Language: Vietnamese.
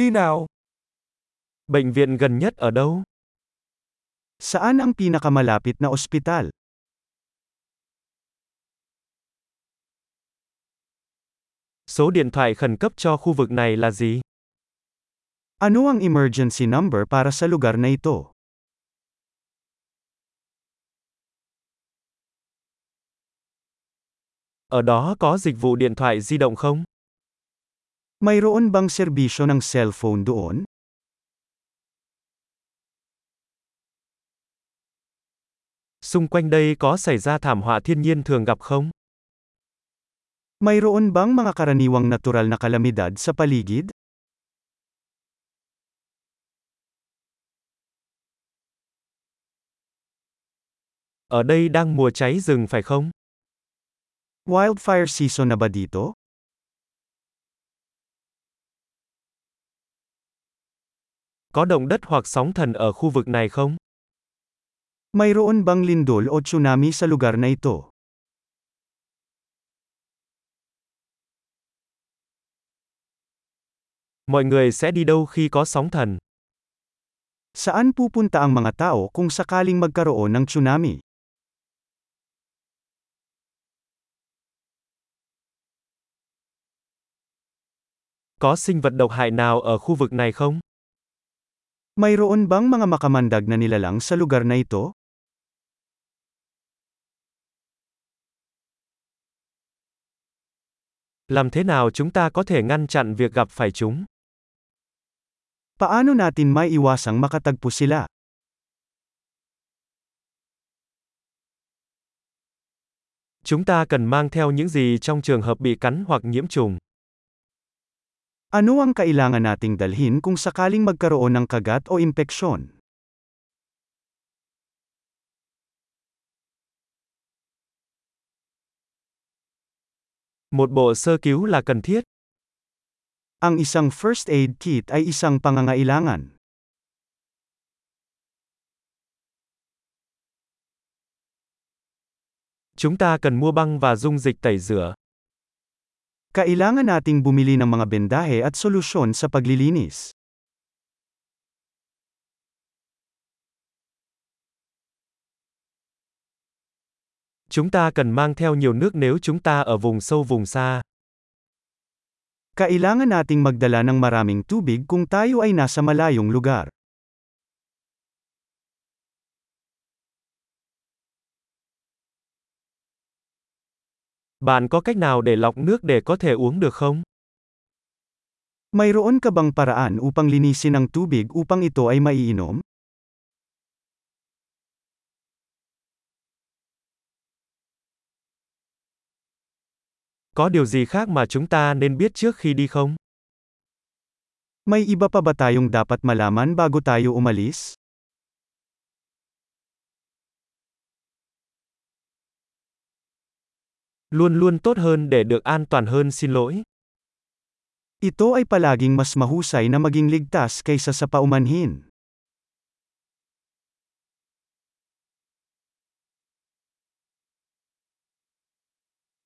Đi nào. Bệnh viện gần nhất ở đâu? Saan ang pinakamalapit na ospital? Số điện thoại khẩn cấp cho khu vực này là gì? Ano ang emergency number para sa lugar na ito? Ở đó có dịch vụ điện thoại di động không? Mayroon bang serbisyo ng cellphone doon? Xung quanh đây có xảy ra thảm họa thiên nhiên thường gặp không? Mayroon bang mga karaniwang natural na kalamidad sa paligid? Ở đây đang mùa cháy rừng phải không? Wildfire season na ba dito? Có động đất hoặc sóng thần ở khu vực này không? Mayroon bang lindol o tsunami sa lugar na ito? Mọi người sẽ đi đâu khi có sóng thần? Saan pupunta ang mga tao kung sakaling magkaroon ng tsunami? Có sinh vật độc hại nào ở khu vực này không? Mayroon bang mga makamandag na nilalang sa lugar na ito? Làm thế nào chúng ta có thể ngăn chặn việc gặp phải chúng? Paano natin maiiwasang makatagpo sila? Chúng ta cần mang theo những gì trong trường hợp bị cắn hoặc nhiễm trùng? Ano ang kailangan nating dalhin kung sakaling magkaroon ng kagat o impeksyon? Một bộ sơ cứu là cần thiết. Ang isang first aid kit ay isang pangangailangan. Chúng ta cần mua băng và dung dịch tẩy rửa. Kailangan nating bumili ng mga bendahe at solusyon sa paglilinis. Chúng ta cần mang theo nhiều nước nếu chúng ta ở vùng sâu vùng xa. Kailangan nating magdala ng maraming tubig kung tayo ay nasa malayong lugar. Bạn có cách nào để lọc nước để có thể uống được không? Mayroon ka bang paraan upang linisin ang tubig upang ito ay maiinom? Có điều gì khác mà chúng ta nên biết trước khi đi không? May iba pa ba tayong dapat malaman bago tayo umalis? Luôn luôn tốt hơn để được an toàn hơn xin lỗi. Ito ay palaging mas mahusay na maging ligtas kaysa sa paumanhin.